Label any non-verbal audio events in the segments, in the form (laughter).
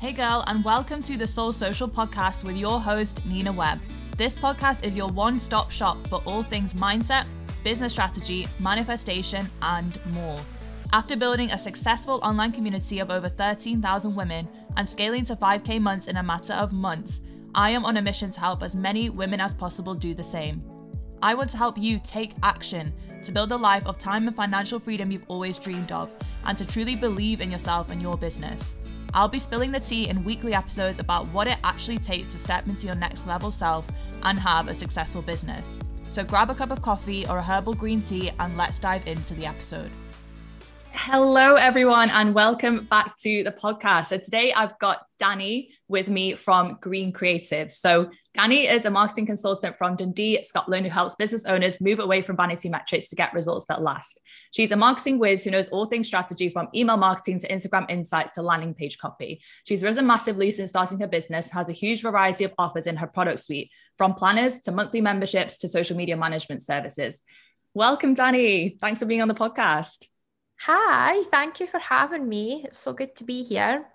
Hey, girl, and welcome to the Soul Social podcast with your host, Nina Webb. This podcast is your one stop shop for all things mindset, business strategy, manifestation, and more. After building a successful online community of over 13,000 women and scaling to 5K months in a matter of months, I am on a mission to help as many women as possible do the same. I want to help you take action to build a life of time and financial freedom you've always dreamed of, and to truly believe in yourself and your business. I'll be spilling the tea in weekly episodes about what it actually takes to step into your next level self and have a successful business. So grab a cup of coffee or a herbal green tea and let's dive into the episode. Hello, everyone, and welcome back to the podcast. So, today I've got Danni with me from Greene Creative. So, Danni is a marketing consultant from Dundee, Scotland, who helps business owners move away from vanity metrics to get results that last. She's a marketing whiz who knows all things strategy from email marketing to Instagram insights to landing page copy. She's risen massively since starting her business, has a huge variety of offers in her product suite, from planners to monthly memberships to social media management services. Welcome, Danni. Thanks for being on the podcast. Hi, thank you for having me. It's so good to be here.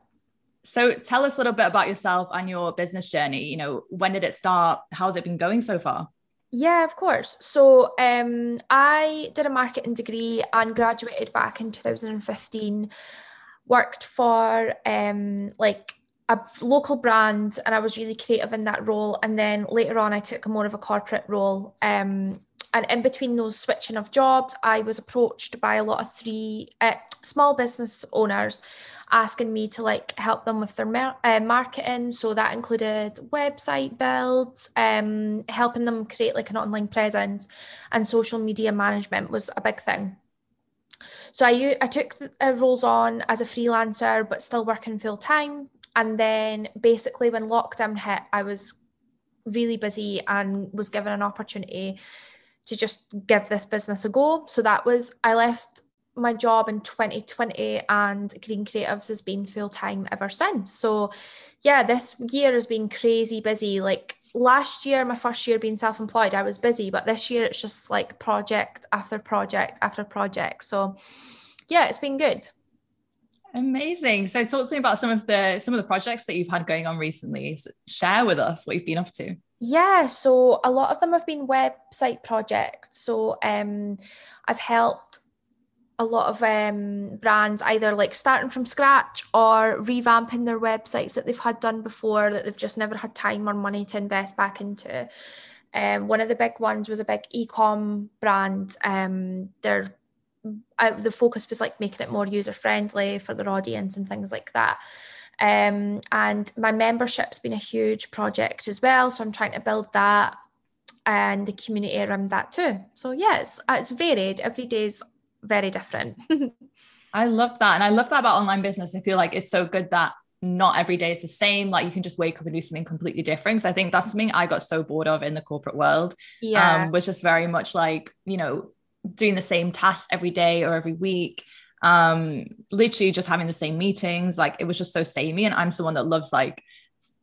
So, tell us a little bit about yourself and your business journey. You know, when did it start? How's it been going so far? Yeah, of course. So, um, I did a marketing degree and graduated back in 2015. Worked for um, like a local brand, and I was really creative in that role. And then later on, I took more of a corporate role um, and in between those switching of jobs, I was approached by a lot of three uh, small business owners asking me to like help them with their mar- uh, marketing. So that included website builds, um, helping them create like an online presence, and social media management was a big thing. So I I took the, uh, roles on as a freelancer, but still working full time. And then basically when lockdown hit, I was really busy and was given an opportunity to just give this business a go. So that was, I left my job in 2020 and Greene Creatives has been full time ever since. So yeah, this year has been crazy busy. Like last year, my first year being self employed, I was busy, but this year it's just like project after project after project. So yeah, it's been good. Amazing. So talk to me about some of the some of the projects that you've had going on recently. Share with us what you've been up to. Yeah, so a lot of them have been website projects. So um, I've helped a lot of um, brands either like starting from scratch or revamping their websites that they've had done before that they've just never had time or money to invest back into. Um, one of the big ones was a big e-com brand. Um, their uh, the focus was like making it more user friendly for their audience and things like that. Um, and my membership's been a huge project as well. So I'm trying to build that and the community around that too. So yes, yeah, it's, it's varied. Every day is very different. (laughs) I love that. And I love that about online business. I feel like it's so good that not every day is the same. Like you can just wake up and do something completely different. So I think that's something I got so bored of in the corporate world. Yeah. Um, was just very much like, you know, doing the same tasks every day or every week um literally just having the same meetings like it was just so samey and i'm someone that loves like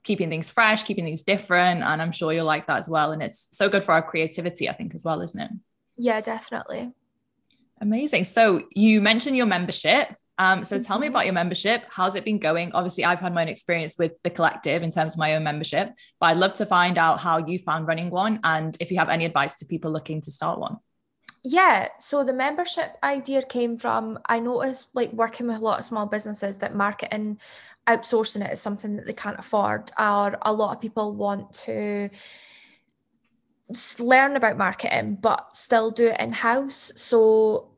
keeping things fresh keeping things different and i'm sure you're like that as well and it's so good for our creativity i think as well isn't it yeah definitely amazing so you mentioned your membership um, so tell me mm-hmm. about your membership. How's it been going? Obviously, I've had my own experience with the collective in terms of my own membership, but I'd love to find out how you found running one and if you have any advice to people looking to start one. Yeah, so the membership idea came from I noticed like working with a lot of small businesses that marketing outsourcing it is something that they can't afford, or a lot of people want to learn about marketing but still do it in house. So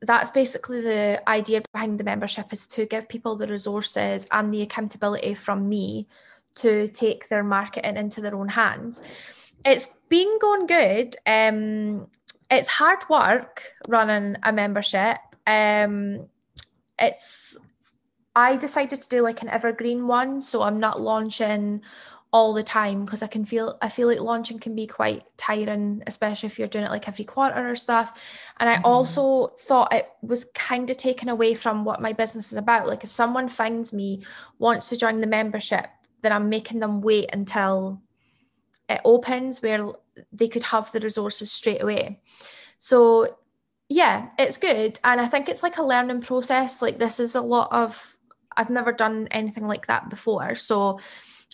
that's basically the idea behind the membership is to give people the resources and the accountability from me to take their marketing into their own hands. It's been going good. Um, it's hard work running a membership. Um, it's I decided to do like an evergreen one, so I'm not launching all the time because I can feel I feel like launching can be quite tiring, especially if you're doing it like every quarter or stuff. And I mm-hmm. also thought it was kind of taken away from what my business is about. Like if someone finds me, wants to join the membership, then I'm making them wait until it opens where they could have the resources straight away. So yeah, it's good. And I think it's like a learning process. Like this is a lot of I've never done anything like that before. So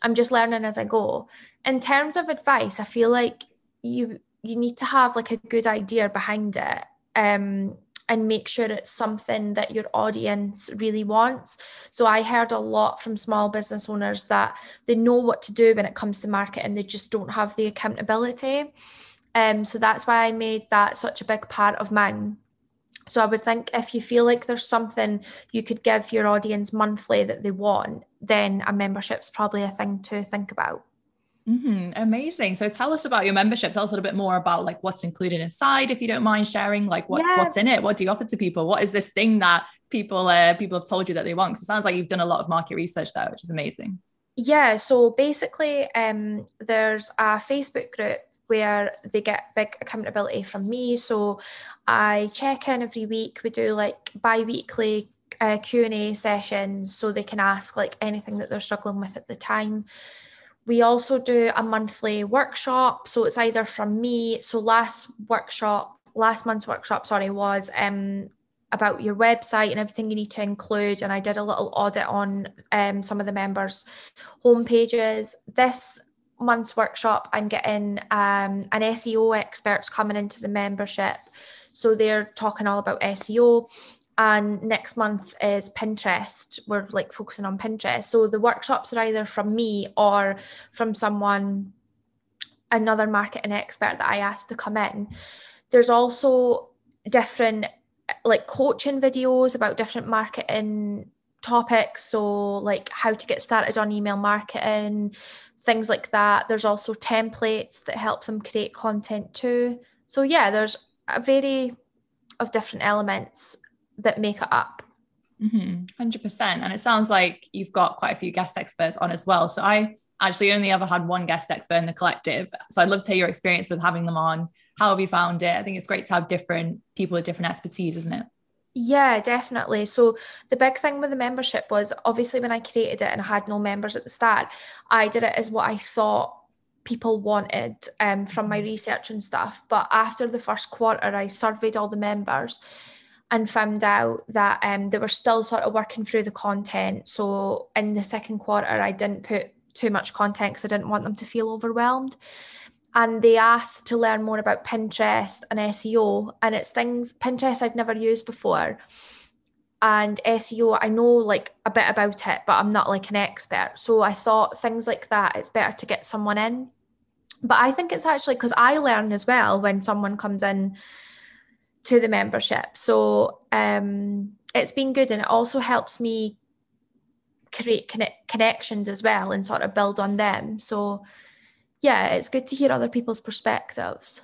I'm just learning as I go. In terms of advice, I feel like you you need to have like a good idea behind it. Um, and make sure it's something that your audience really wants. So I heard a lot from small business owners that they know what to do when it comes to marketing, they just don't have the accountability. Um, so that's why I made that such a big part of mine. So I would think if you feel like there's something you could give your audience monthly that they want, then a membership's probably a thing to think about. Mm-hmm. Amazing. So tell us about your membership. Tell us a little bit more about like what's included inside, if you don't mind sharing. Like what's yeah. what's in it? What do you offer to people? What is this thing that people uh, people have told you that they want? Because it sounds like you've done a lot of market research there, which is amazing. Yeah. So basically, um, there's a Facebook group where they get big accountability from me. So I check in every week. We do like bi-weekly uh, Q&A sessions so they can ask like anything that they're struggling with at the time. We also do a monthly workshop. So it's either from me. So last workshop, last month's workshop, sorry, was um, about your website and everything you need to include. And I did a little audit on um, some of the members' home pages. This month's workshop, I'm getting um, an SEO experts coming into the membership. So they're talking all about SEO and next month is Pinterest. We're like focusing on Pinterest. So the workshops are either from me or from someone, another marketing expert that I asked to come in. There's also different like coaching videos about different marketing topics. So, like how to get started on email marketing, things like that. There's also templates that help them create content too. So, yeah, there's a very of different elements that make it up. Mm-hmm, 100%. And it sounds like you've got quite a few guest experts on as well. So I actually only ever had one guest expert in the collective. So I'd love to hear your experience with having them on. How have you found it? I think it's great to have different people with different expertise, isn't it? Yeah, definitely. So the big thing with the membership was obviously when I created it and I had no members at the start, I did it as what I thought people wanted um, from my mm-hmm. research and stuff. But after the first quarter, I surveyed all the members and found out that um, they were still sort of working through the content. So in the second quarter, I didn't put too much content because I didn't want them to feel overwhelmed. And they asked to learn more about Pinterest and SEO. And it's things, Pinterest I'd never used before. And SEO, I know like a bit about it, but I'm not like an expert. So I thought things like that, it's better to get someone in. But I think it's actually because I learn as well when someone comes in to the membership. So um, it's been good and it also helps me create connect- connections as well and sort of build on them. So yeah, it's good to hear other people's perspectives.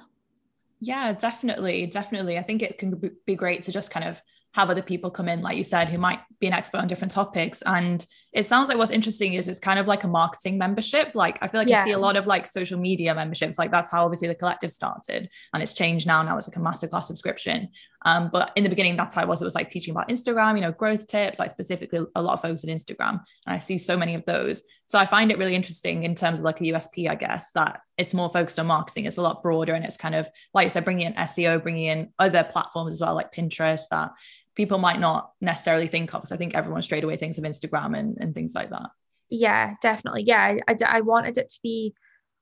Yeah, definitely. Definitely. I think it can be great to just kind of have other people come in, like you said, who might be an expert on different topics. And it sounds like what's interesting is it's kind of like a marketing membership. Like I feel like yeah. you see a lot of like social media memberships. Like that's how obviously the collective started, and it's changed now. Now it's like a masterclass subscription. Um, but in the beginning, that's how it was. It was like teaching about Instagram, you know, growth tips, like specifically a lot of focus on Instagram. And I see so many of those. So I find it really interesting in terms of like a USP, I guess, that it's more focused on marketing. It's a lot broader and it's kind of, like you said, bringing in SEO, bringing in other platforms as well, like Pinterest, that people might not necessarily think of because I think everyone straight away thinks of Instagram and, and things like that. Yeah, definitely. Yeah, I, I wanted it to be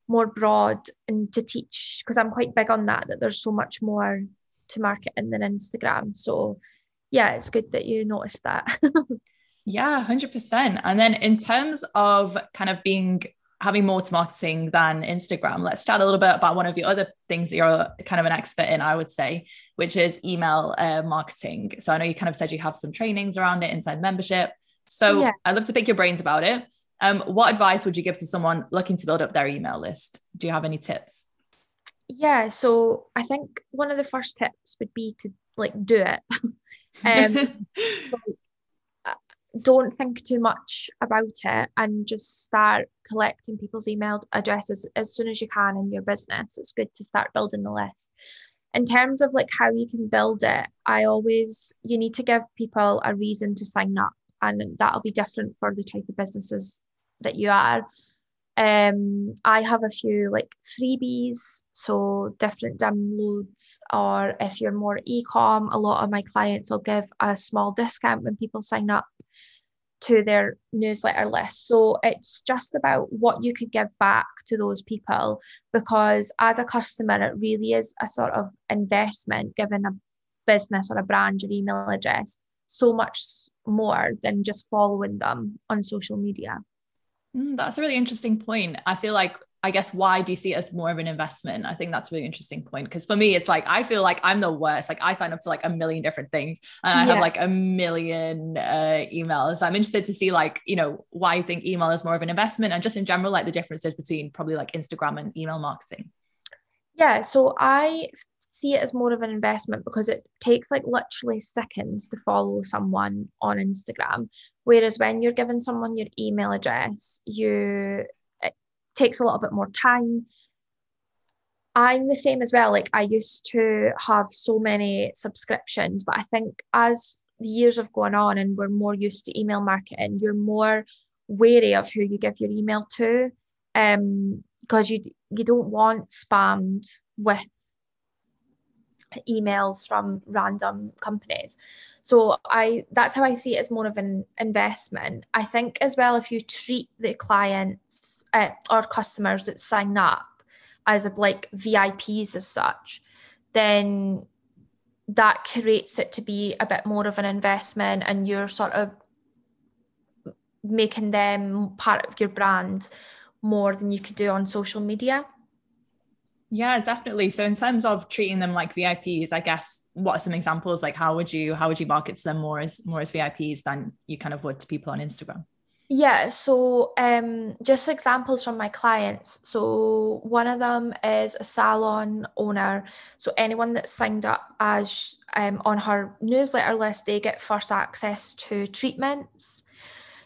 more broad and to teach because I'm quite big on that, that there's so much more to marketing than Instagram. So yeah, it's good that you noticed that. (laughs) yeah, 100%. And then in terms of kind of being having more to marketing than Instagram, let's chat a little bit about one of the other things that you're kind of an expert in, I would say, which is email uh, marketing. So I know you kind of said you have some trainings around it inside membership. So yeah. I'd love to pick your brains about it. Um, what advice would you give to someone looking to build up their email list? Do you have any tips? Yeah, so I think one of the first tips would be to like do it. (laughs) um, (laughs) don't think too much about it and just start collecting people's email addresses as soon as you can in your business. It's good to start building the list. In terms of like how you can build it, I always you need to give people a reason to sign up and that'll be different for the type of businesses that you are. Um, I have a few like freebies, so different downloads, or if you're more e-com, a lot of my clients will give a small discount when people sign up to their newsletter list. So it's just about what you could give back to those people because as a customer, it really is a sort of investment given a business or a brand your email address so much more than just following them on social media. Mm, that's a really interesting point. I feel like I guess why do you see it as more of an investment? I think that's a really interesting point because for me, it's like I feel like I'm the worst. Like I sign up to like a million different things and I yeah. have like a million uh, emails. I'm interested to see like you know why you think email is more of an investment and just in general like the differences between probably like Instagram and email marketing. Yeah, so I see it as more of an investment because it takes like literally seconds to follow someone on Instagram. Whereas when you're giving someone your email address, you it takes a little bit more time. I'm the same as well. Like I used to have so many subscriptions, but I think as the years have gone on and we're more used to email marketing, you're more wary of who you give your email to. Um, because you you don't want spammed with emails from random companies. So I that's how I see it as more of an investment. I think as well if you treat the clients uh, or customers that sign up as a, like VIPs as such, then that creates it to be a bit more of an investment and you're sort of making them part of your brand more than you could do on social media. Yeah, definitely. So in terms of treating them like VIPs, I guess what are some examples? Like how would you how would you market to them more as more as VIPs than you kind of would to people on Instagram? Yeah, so um, just examples from my clients. So one of them is a salon owner. So anyone that signed up as um, on her newsletter list, they get first access to treatments.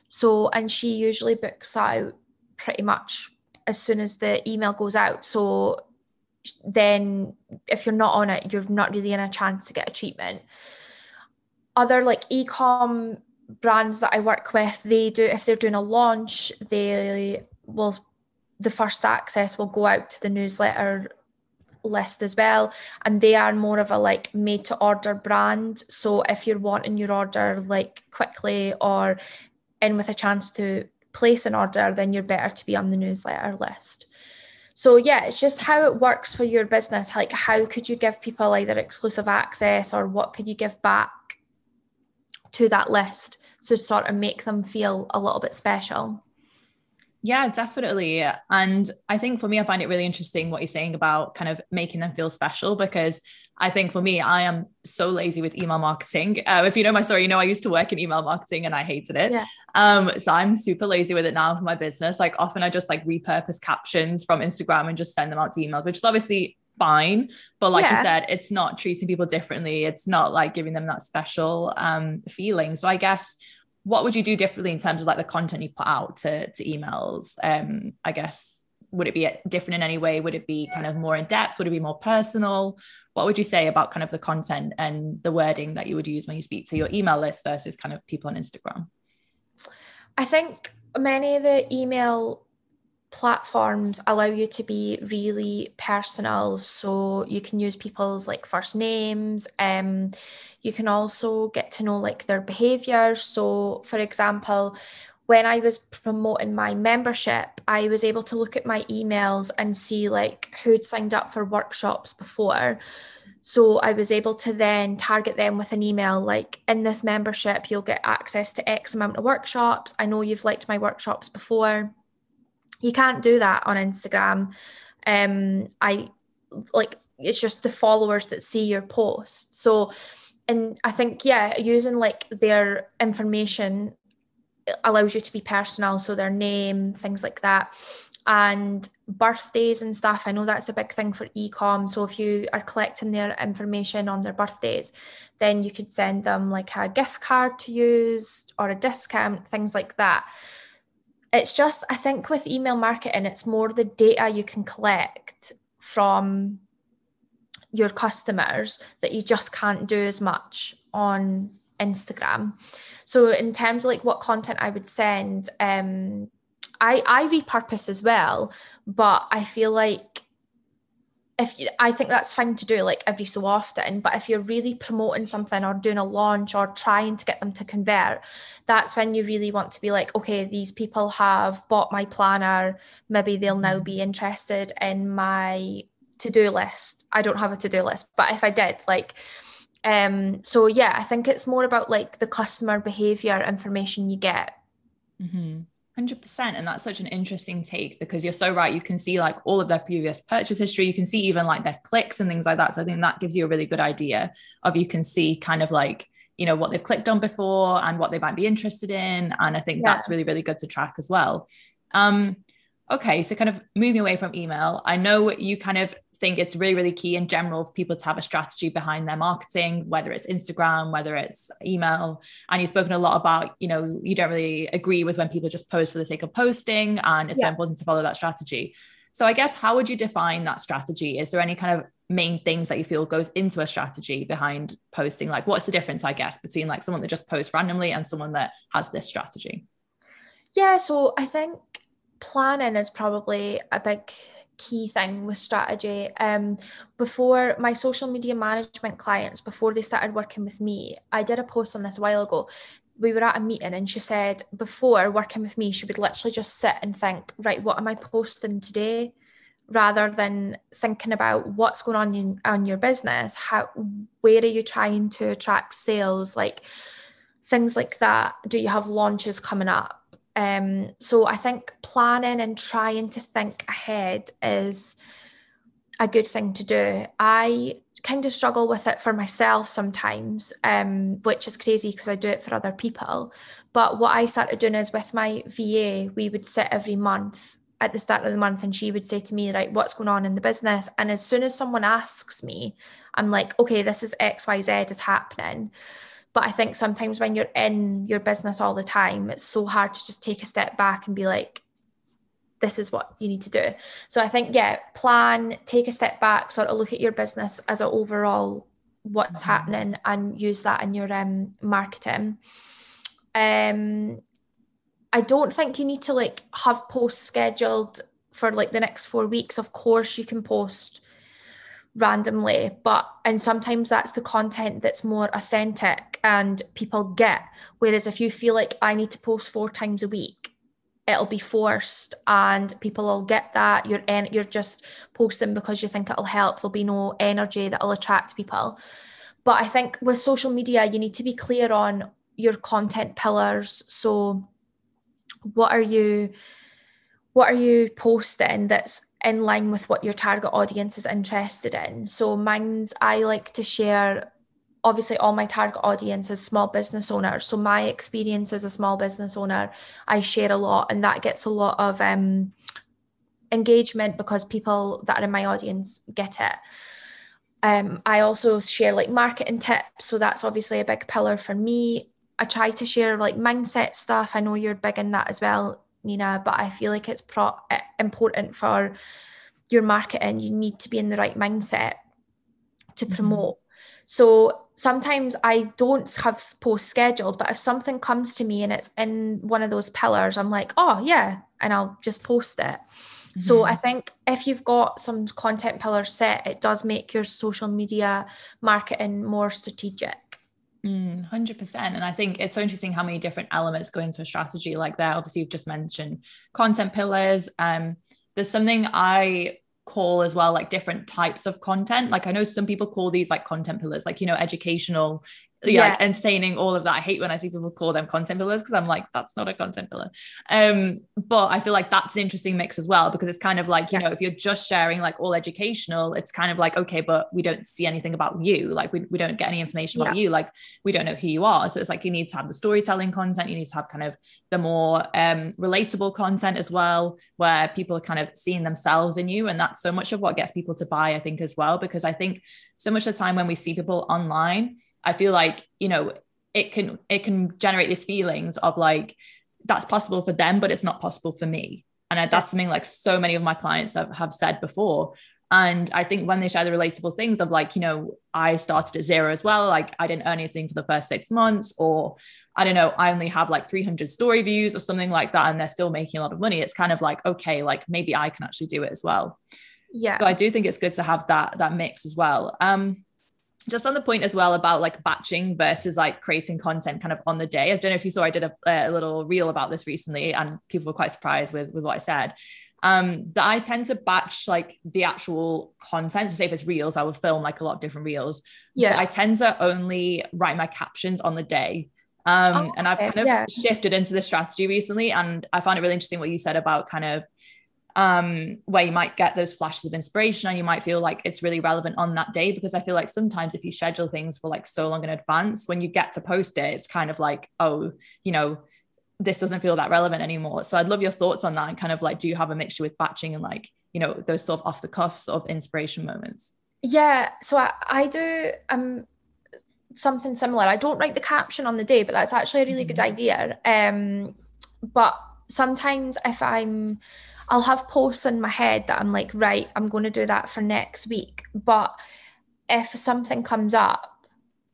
So and she usually books out pretty much as soon as the email goes out. So then if you're not on it, you're not really in a chance to get a treatment. Other like e-com brands that I work with, they do if they're doing a launch, they will the first access will go out to the newsletter list as well and they are more of a like made to order brand so if you're wanting your order like quickly or in with a chance to place an order then you're better to be on the newsletter list so yeah, it's just how it works for your business. Like how could you give people either exclusive access or what could you give back to that list to sort of make them feel a little bit special? Yeah, definitely. And I think for me, I find it really interesting what you're saying about kind of making them feel special because I think for me, I am so lazy with email marketing. Uh, if you know my story, you know I used to work in email marketing and I hated it. Yeah. Um, so I'm super lazy with it now for my business. Like often I just like repurpose captions from Instagram and just send them out to emails, which is obviously fine. But like yeah. I said, it's not treating people differently. It's not like giving them that special um, feeling. So I guess what would you do differently in terms of like the content you put out to, to emails? Um, I guess would it be different in any way? Would it be kind of more in depth? Would it be more personal? What would you say about kind of the content and the wording that you would use when you speak to your email list versus kind of people on Instagram? I think many of the email platforms allow you to be really personal. So you can use people's like first names. Um you can also get to know like their behavior. So for example when I was promoting my membership, I was able to look at my emails and see like who'd signed up for workshops before. So I was able to then target them with an email like, in this membership, you'll get access to X amount of workshops. I know you've liked my workshops before. You can't do that on Instagram. Um, I like it's just the followers that see your posts. So and I think yeah, using like their information allows you to be personal so their name things like that. And birthdays and stuff i know that's a big thing for ecom so if you are collecting their information on their birthdays then you could send them like a gift card to use or a discount things like that. It's just i think with email marketing it's more the data you can collect from your customers that you just can't do as much on instagram so in terms of like what content I would send, um, I I repurpose as well, but I feel like if you, I think that's fine to do like every so often, but if you're really promoting something or doing a launch or trying to get them to convert, that's when you really want to be like, okay, these people have bought my planner. Maybe they'll now be interested in my to do list. I don't have a to do list, but if I did, like, um, so yeah, I think it's more about like the customer behavior information you get. Mm-hmm. 100% and that's such an interesting take because you're so right. You can see like all of their previous purchase history. You can see even like their clicks and things like that. So i think that gives you a really good idea of you can see kind of like you know what they've clicked on before and what they might be interested in. And i think yeah. that's really really good to track as well. Um okay. So kind of moving away from email i know you kind of think it's really, really key in general for people to have a strategy behind their marketing, whether it's Instagram, whether it's email. And you've spoken a lot about, you know, you don't really agree with when people just post for the sake of posting, and it's yeah. important to follow that strategy. So I guess how would you define that strategy? Is there any kind of main things that you feel goes into a strategy behind posting? Like what's the difference, I guess, between like someone that just posts randomly and someone that has this strategy? Yeah, so I think planning is probably a big key thing with strategy. Um, before my social media management clients, before they started working with me, I did a post on this a while ago. We were at a meeting and she said before working with me, she would literally just sit and think, right, what am I posting today? Rather than thinking about what's going on in on your business, how where are you trying to attract sales, like things like that. Do you have launches coming up? Um, so I think planning and trying to think ahead is a good thing to do. I kind of struggle with it for myself sometimes, um, which is crazy because I do it for other people. But what I started doing is with my VA, we would sit every month at the start of the month and she would say to me, right, what's going on in the business? And as soon as someone asks me, I'm like, okay, this is XYZ is happening. But I think sometimes when you're in your business all the time, it's so hard to just take a step back and be like, this is what you need to do. So I think, yeah, plan, take a step back, sort of look at your business as an overall what's mm-hmm. happening and use that in your um, marketing. Um, I don't think you need to like have posts scheduled for like the next four weeks. Of course, you can post randomly but and sometimes that's the content that's more authentic and people get whereas if you feel like i need to post four times a week it'll be forced and people will get that. You're en- you're just posting because you think it'll help. There'll be no energy that'll attract people. But i think with social media you need to be clear on your content pillars. So what are you what are you posting that's in line with what your target audience is interested in. So mine's I like to share obviously all my target audience is small business owners. So my experience as a small business owner, I share a lot and that gets a lot of um, engagement because people that are in my audience get it. Um, I also share like marketing tips. So that's obviously a big pillar for me. I try to share like mindset stuff. I know you're big in that as well Nina, but I feel like it's pro- important for your marketing. You need to be in the right mindset to mm-hmm. promote. Mm-hmm. So sometimes I don't have posts scheduled, but if something comes to me and it's in one of those pillars, I'm like, oh yeah, and I'll just post it. Mm-hmm. So I think if you've got some content pillars set, it does make your social media marketing more strategic. Mm, 100%. And I think it's so interesting how many different elements go into a strategy like that. Obviously, you've just mentioned content pillars. Um, there's something I call as well like different types of content like i know some people call these like content pillars like you know educational yeah, like entertaining all of that. I hate when I see people call them content pillars because I'm like, that's not a content pillar. Um, but I feel like that's an interesting mix as well because it's kind of like, you yeah. know, if you're just sharing like all educational, it's kind of like, okay, but we don't see anything about you. Like we, we don't get any information about yeah. you. Like we don't know who you are. So it's like you need to have the storytelling content, you need to have kind of the more um relatable content as well, where people are kind of seeing themselves in you. And that's so much of what gets people to buy, I think, as well, because I think so much of the time when we see people online, I feel like, you know, it can it can generate these feelings of like that's possible for them, but it's not possible for me. And that's something like so many of my clients have, have said before. And I think when they share the relatable things of like, you know, I started at zero as well, like I didn't earn anything for the first six months, or I don't know, I only have like 300 story views or something like that, and they're still making a lot of money. It's kind of like, okay, like maybe I can actually do it as well. Yeah. So I do think it's good to have that that mix as well. Um, just on the point as well about like batching versus like creating content kind of on the day. I don't know if you saw I did a, a little reel about this recently, and people were quite surprised with with what I said. Um, that I tend to batch like the actual content. So say if it's reels, I will film like a lot of different reels. Yeah. But I tend to only write my captions on the day. Um, Oh, and I've okay, kind of yeah. shifted into this strategy recently, and I found it really interesting what you said about kind of um where you might get those flashes of inspiration and you might feel like it's really relevant on that day because I feel like sometimes if you schedule things for like so long in advance when you get to post it it's kind of like oh you know this doesn't feel that relevant anymore so I'd love your thoughts on that and kind of like do you have a mixture with batching and like you know those sort of off the cuff sort of inspiration moments Yeah, so I, I do um something similar. I don't write the caption on the day, but that's actually a really good Mhm. idea. Um, but sometimes if I'm, I'll have posts in my head that I'm like, right, I'm going to do that for next week. But if something comes up,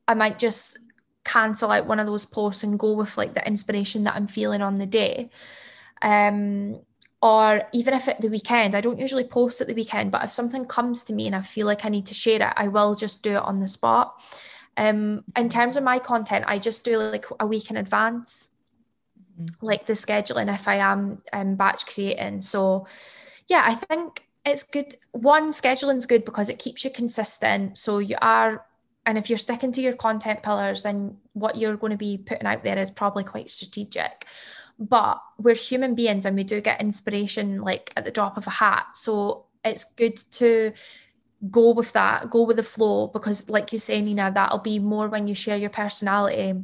I might just cancel out one of those posts and go with like the inspiration that I'm feeling on the day. Um, or even if at the weekend, I don't usually post at the weekend, but if something comes to me and I feel like I need to share it, I will just do it on the spot. Um, in terms of my content, I just do like a week in advance, Mhm. like the scheduling if I am um, batch creating. So, yeah, I think it's good. One, scheduling's good because it keeps you consistent. So you are, and if you're sticking to your content pillars, then what you're going to be putting out there is probably quite strategic but we're human beings and we do get inspiration like at the drop of a hat so it's good to go with that go with the flow because like you say nina that'll be more when you share your personality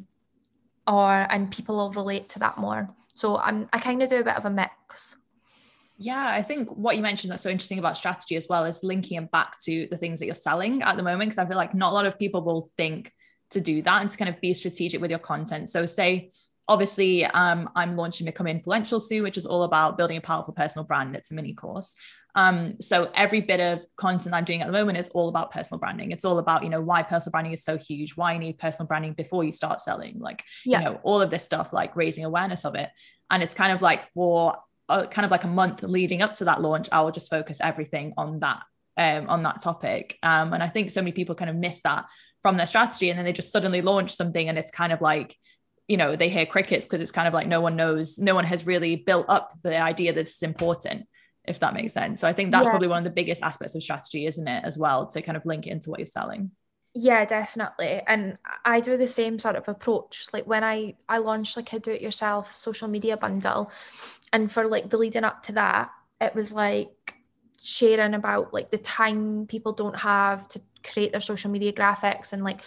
or and people will relate to that more so i'm i kind of do a bit of a mix Yeah, I think what you mentioned that's so interesting about strategy as well is linking it back to the things that you're selling at the moment. Because I feel like not a lot of people will think to do that and to kind of be strategic with your content. So, say, obviously, um, I'm launching Become Influential soon, which is all about building a powerful personal brand. And it's a mini course. Um, so every bit of content I'm doing at the moment is all about personal branding. It's all about, you know, why personal branding is so huge, why you need personal branding before you start selling, like, Yeah. you know, all of this stuff, like raising awareness of it. And it's kind of like for uh, kind of like a month leading up to that launch, I will just focus everything on that, um, on that topic. Um, and I think so many people kind of miss that from their strategy, and then they just suddenly launch something, and it's kind of like, you know, they hear crickets because it's kind of like no one knows, no one has really built up the idea that it's important, if that makes sense. So I think that's Yeah. probably one of the biggest aspects of strategy, isn't it, as well, to kind of link it into what you're selling. Yeah, definitely. And I do the same sort of approach. Like when I I launched like a do it yourself social media bundle and for like the leading up to that, it was like sharing about like the time people don't have to create their social media graphics and like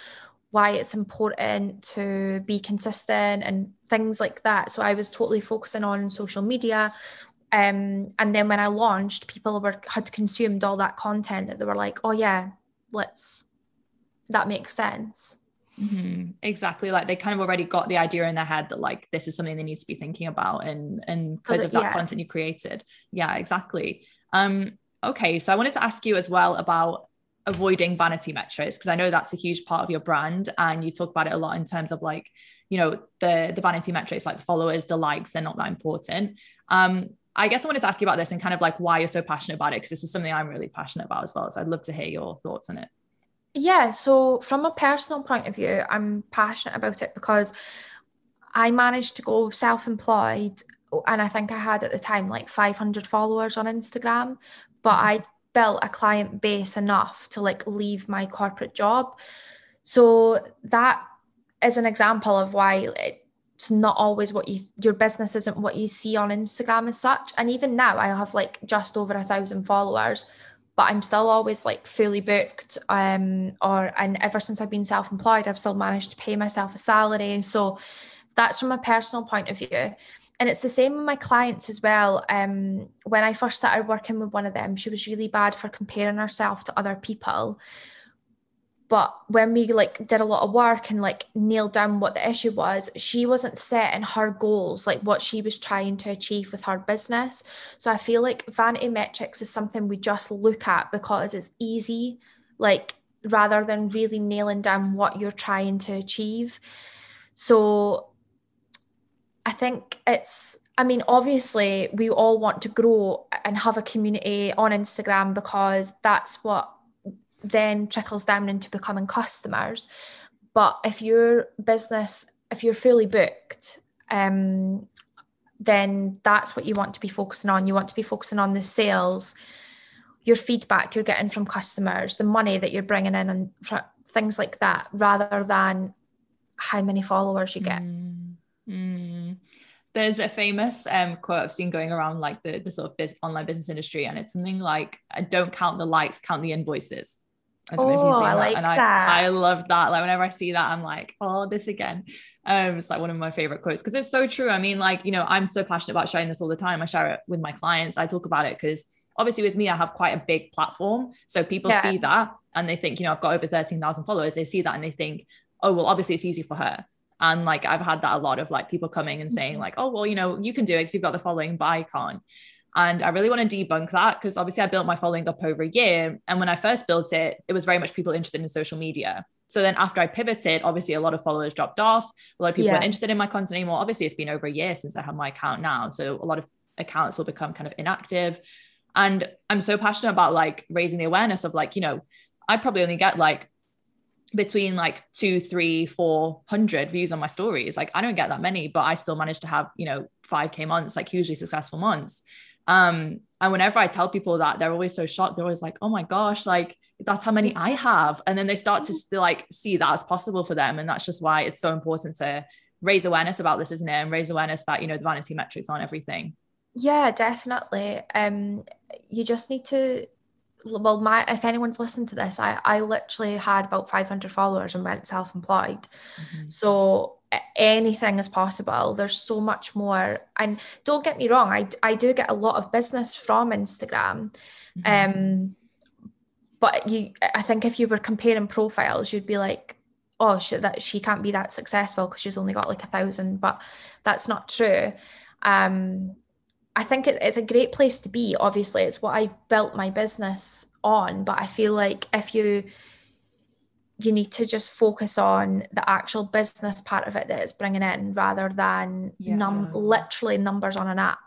why it's important to be consistent and things like that. So I was totally focusing on social media. Um, and then when I launched, people were had consumed all that content that they were like, oh yeah, let's that makes sense. Mhm. Exactly. Like they kind of already got the idea in their head that like this is something they need to be thinking about and and because of that yeah. content you created. Yeah, exactly. Um, okay. So I wanted to ask you as well about avoiding vanity metrics because I know that's a huge part of your brand and you talk about it a lot in terms of like, you know, the the vanity metrics like the followers, the likes, they're not that important. Um, I guess I wanted to ask you about this and kind of like why you're so passionate about it because this is something I'm really passionate about as well. So I'd love to hear your thoughts on it. Yeah, so from a personal point of view, I'm passionate about it because I managed to go self-employed oh, and I think I had at the time like 500 followers on Instagram, but mm-hmm. I built a client base enough to like leave my corporate job. So that is an example of why it's not always what you your business isn't what you see on Instagram as such. And even now I have like just over a thousand followers but I'm still always like fully booked. Um, or and ever since I've been self-employed, I've still managed to pay myself a salary. So that's from a personal point of view. And it's the same with my clients as well. Um, when I first started working with one of them, she was really bad for comparing herself to other people. But when we like did a lot of work and like nailed down what the issue was, she wasn't setting her goals, like what she was trying to achieve with her business. So I feel like vanity metrics is something we just look at because it's easy, like rather than really nailing down what you're trying to achieve. So I think it's, I mean, obviously, we all want to grow and have a community on Instagram because that's what then trickles down into becoming customers. But if your business, if you're fully booked, um, then that's what you want to be focusing on. You want to be focusing on the sales, your feedback you're getting from customers, the money that you're bringing in, and things like that, rather than how many followers you get. Mm, mm. There's a famous um, quote I've seen going around like the, the sort of biz- online business industry, and it's something like, "Don't count the likes, count the invoices." I don't oh, know if you've oh, seen I that. Like and that. I, I love that. Like whenever I see that, I'm like, oh, this again. Um, it's like one of my favorite quotes because it's so true. I mean, like, you know, I'm so passionate about sharing this all the time. I share it with my clients. I talk about it because obviously with me, I have quite a big platform. So people yeah. see that and they think, you know, I've got over 13,000 followers. They see that and they think, oh, well, obviously it's easy for her. And like I've had that a lot of like people coming and saying, mm-hmm. like, oh, well, you know, you can do it because you've got the following, but I can't. And I really want to debunk that because obviously I built my following up over a year. And when I first built it, it was very much people interested in social media. So then after I pivoted, obviously a lot of followers dropped off. A lot of people yeah. weren't interested in my content anymore. Obviously, it's been over a year since I have my account now. So a lot of accounts will become kind of inactive. And I'm so passionate about like raising the awareness of like, you know, I probably only get like between like two, three, four hundred views on my stories. Like I don't get that many, but I still manage to have, you know, 5k months, like hugely successful months. Um, and whenever I tell people that, they're always so shocked. They're always like, oh my gosh, like that's how many I have. And then they start to like see that as possible for them. And that's just why it's so important to raise awareness about this, isn't it? And raise awareness that, you know, the vanity metrics on everything. Yeah, definitely. Um, you just need to well my if anyone's listened to this i i literally had about 500 followers and went self-employed mm-hmm. so anything is possible there's so much more and don't get me wrong i i do get a lot of business from instagram mm-hmm. um but you i think if you were comparing profiles you'd be like oh she, that she can't be that successful because she's only got like a thousand but that's not true um I think it, it's a great place to be. Obviously, it's what I built my business on. But I feel like if you you need to just focus on the actual business part of it that it's bringing in rather than yeah. num literally numbers on an app.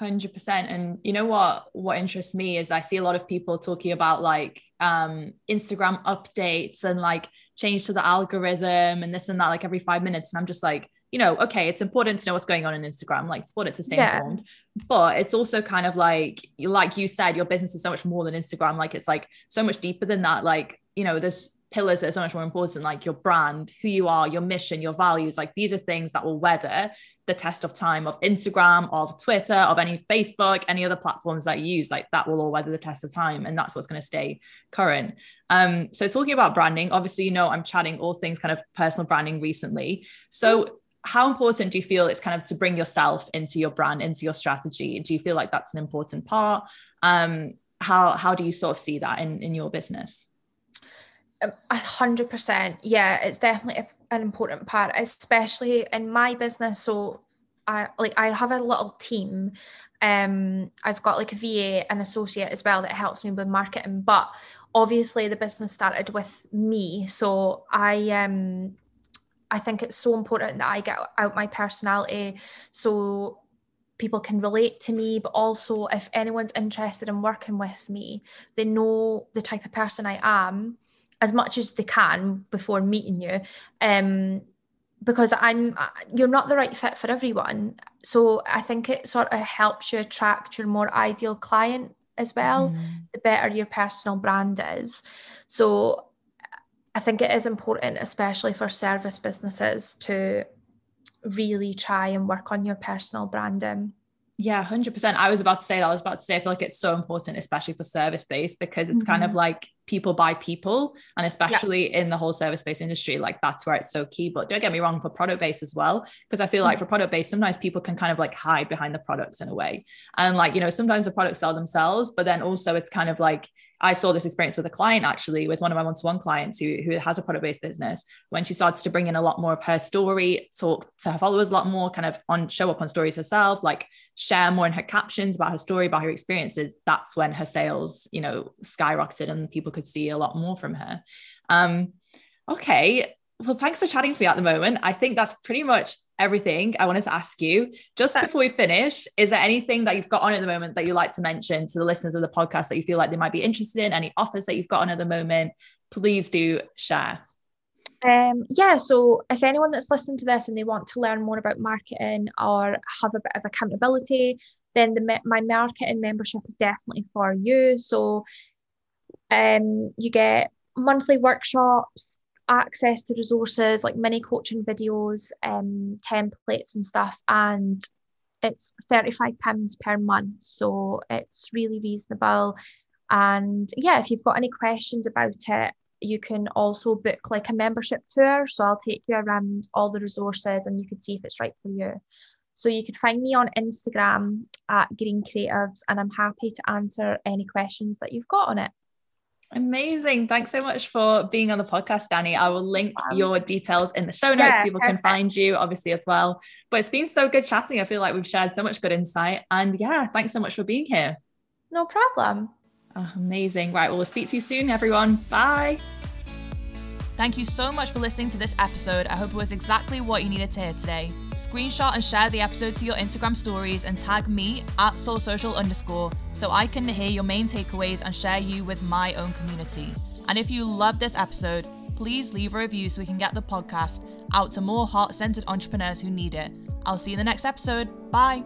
100% and you know what what interests me is i see a lot of people talking about like um instagram updates and like change to the algorithm and this and that like every five minutes and i'm just like you know, okay, it's important to know what's going on in Instagram, like it's important to stay yeah. informed. But it's also kind of like, like you said, your business is so much more than Instagram. Like it's like so much deeper than that. Like, you know, there's pillars that are so much more important, like your brand, who you are, your mission, your values. Like these are things that will weather the test of time of Instagram, of Twitter, of any Facebook, any other platforms that you use, like that will all weather the test of time. And that's what's going to stay current. Um, so talking about branding, obviously, you know, I'm chatting all things kind of personal branding recently. So how important do you feel it's kind of to bring yourself into your brand, into your strategy? Do you feel like that's an important part? Um, how how do you sort of see that in in your business? A hundred percent. Yeah, it's definitely an important part, especially in my business. So I like I have a little team. Um, I've got like a VA, an associate as well that helps me with marketing. But obviously, the business started with me, so I um I think it's so important that I get out my personality so people can relate to me, but also if anyone's interested in working with me, they know the type of person I am as much as they can before meeting you. Um, because I'm you're not the right fit for everyone. So I think it sort of helps you attract your more ideal client as well, mm. the better your personal brand is. So I think it is important, especially for service businesses, to really try and work on your personal branding. Yeah, 100%. I was about to say that. I was about to say, I feel like it's so important, especially for service based, because it's mm-hmm. kind of mm-hmm. like people buy people. And especially yeah. in the whole service based industry, like that's where it's so key. But don't get me wrong, for product based as well, because I feel like for product based, sometimes people can kind of like hide behind the products in a way. And like, you know, sometimes the products sell themselves, but then also it's kind of like, I saw this experience with a client actually, with one of my one-to-one clients who, who has a product-based business. When she starts to bring in a lot more of her story, talk to her followers a lot more, kind of on show up on stories herself, like share more in her captions about her story, about her experiences. That's when her sales, you know, skyrocketed and people could see a lot more from her. Um, okay, well, thanks for chatting for you at the moment. I think that's pretty much everything I wanted to ask you. Just before we finish, is there anything that you've got on at the moment that you'd like to mention to the listeners of the podcast that you feel like they might be interested in? Any offers that you've got on at the moment? Please do share. Um, yeah, so if anyone that's listening to this and they want to learn more about marketing or have a bit of accountability, then the my marketing membership is definitely for you. So um, you get monthly workshops, access to resources like mini coaching videos, um, templates and stuff, and it's £35 per month. So it's really reasonable. And yeah, if you've got any questions about it, you can also book like a membership tour. So I'll take you around all the resources and you can see if it's right for you. So you could find me on Instagram at Greene Creatives, and I'm happy to answer any questions that you've got on it. Amazing. Thanks so much for being on the podcast, Danni. I will link um, your details in the show notes. Yeah, people perfect. can find you obviously as well. But it's been so good chatting. I feel like we've shared so much good insight. And yeah, thanks so much for being here. No problem. Oh, amazing. Right. Well, we'll speak to you soon, everyone. Bye. Thank you so much for listening to this episode. I hope it was exactly what you needed to hear today. Screenshot and share the episode to your Instagram stories and tag me at soulsocial underscore so I can hear your main takeaways and share you with my own community. And if you love this episode, please leave a review so we can get the podcast out to more heart centered entrepreneurs who need it. I'll see you in the next episode. Bye.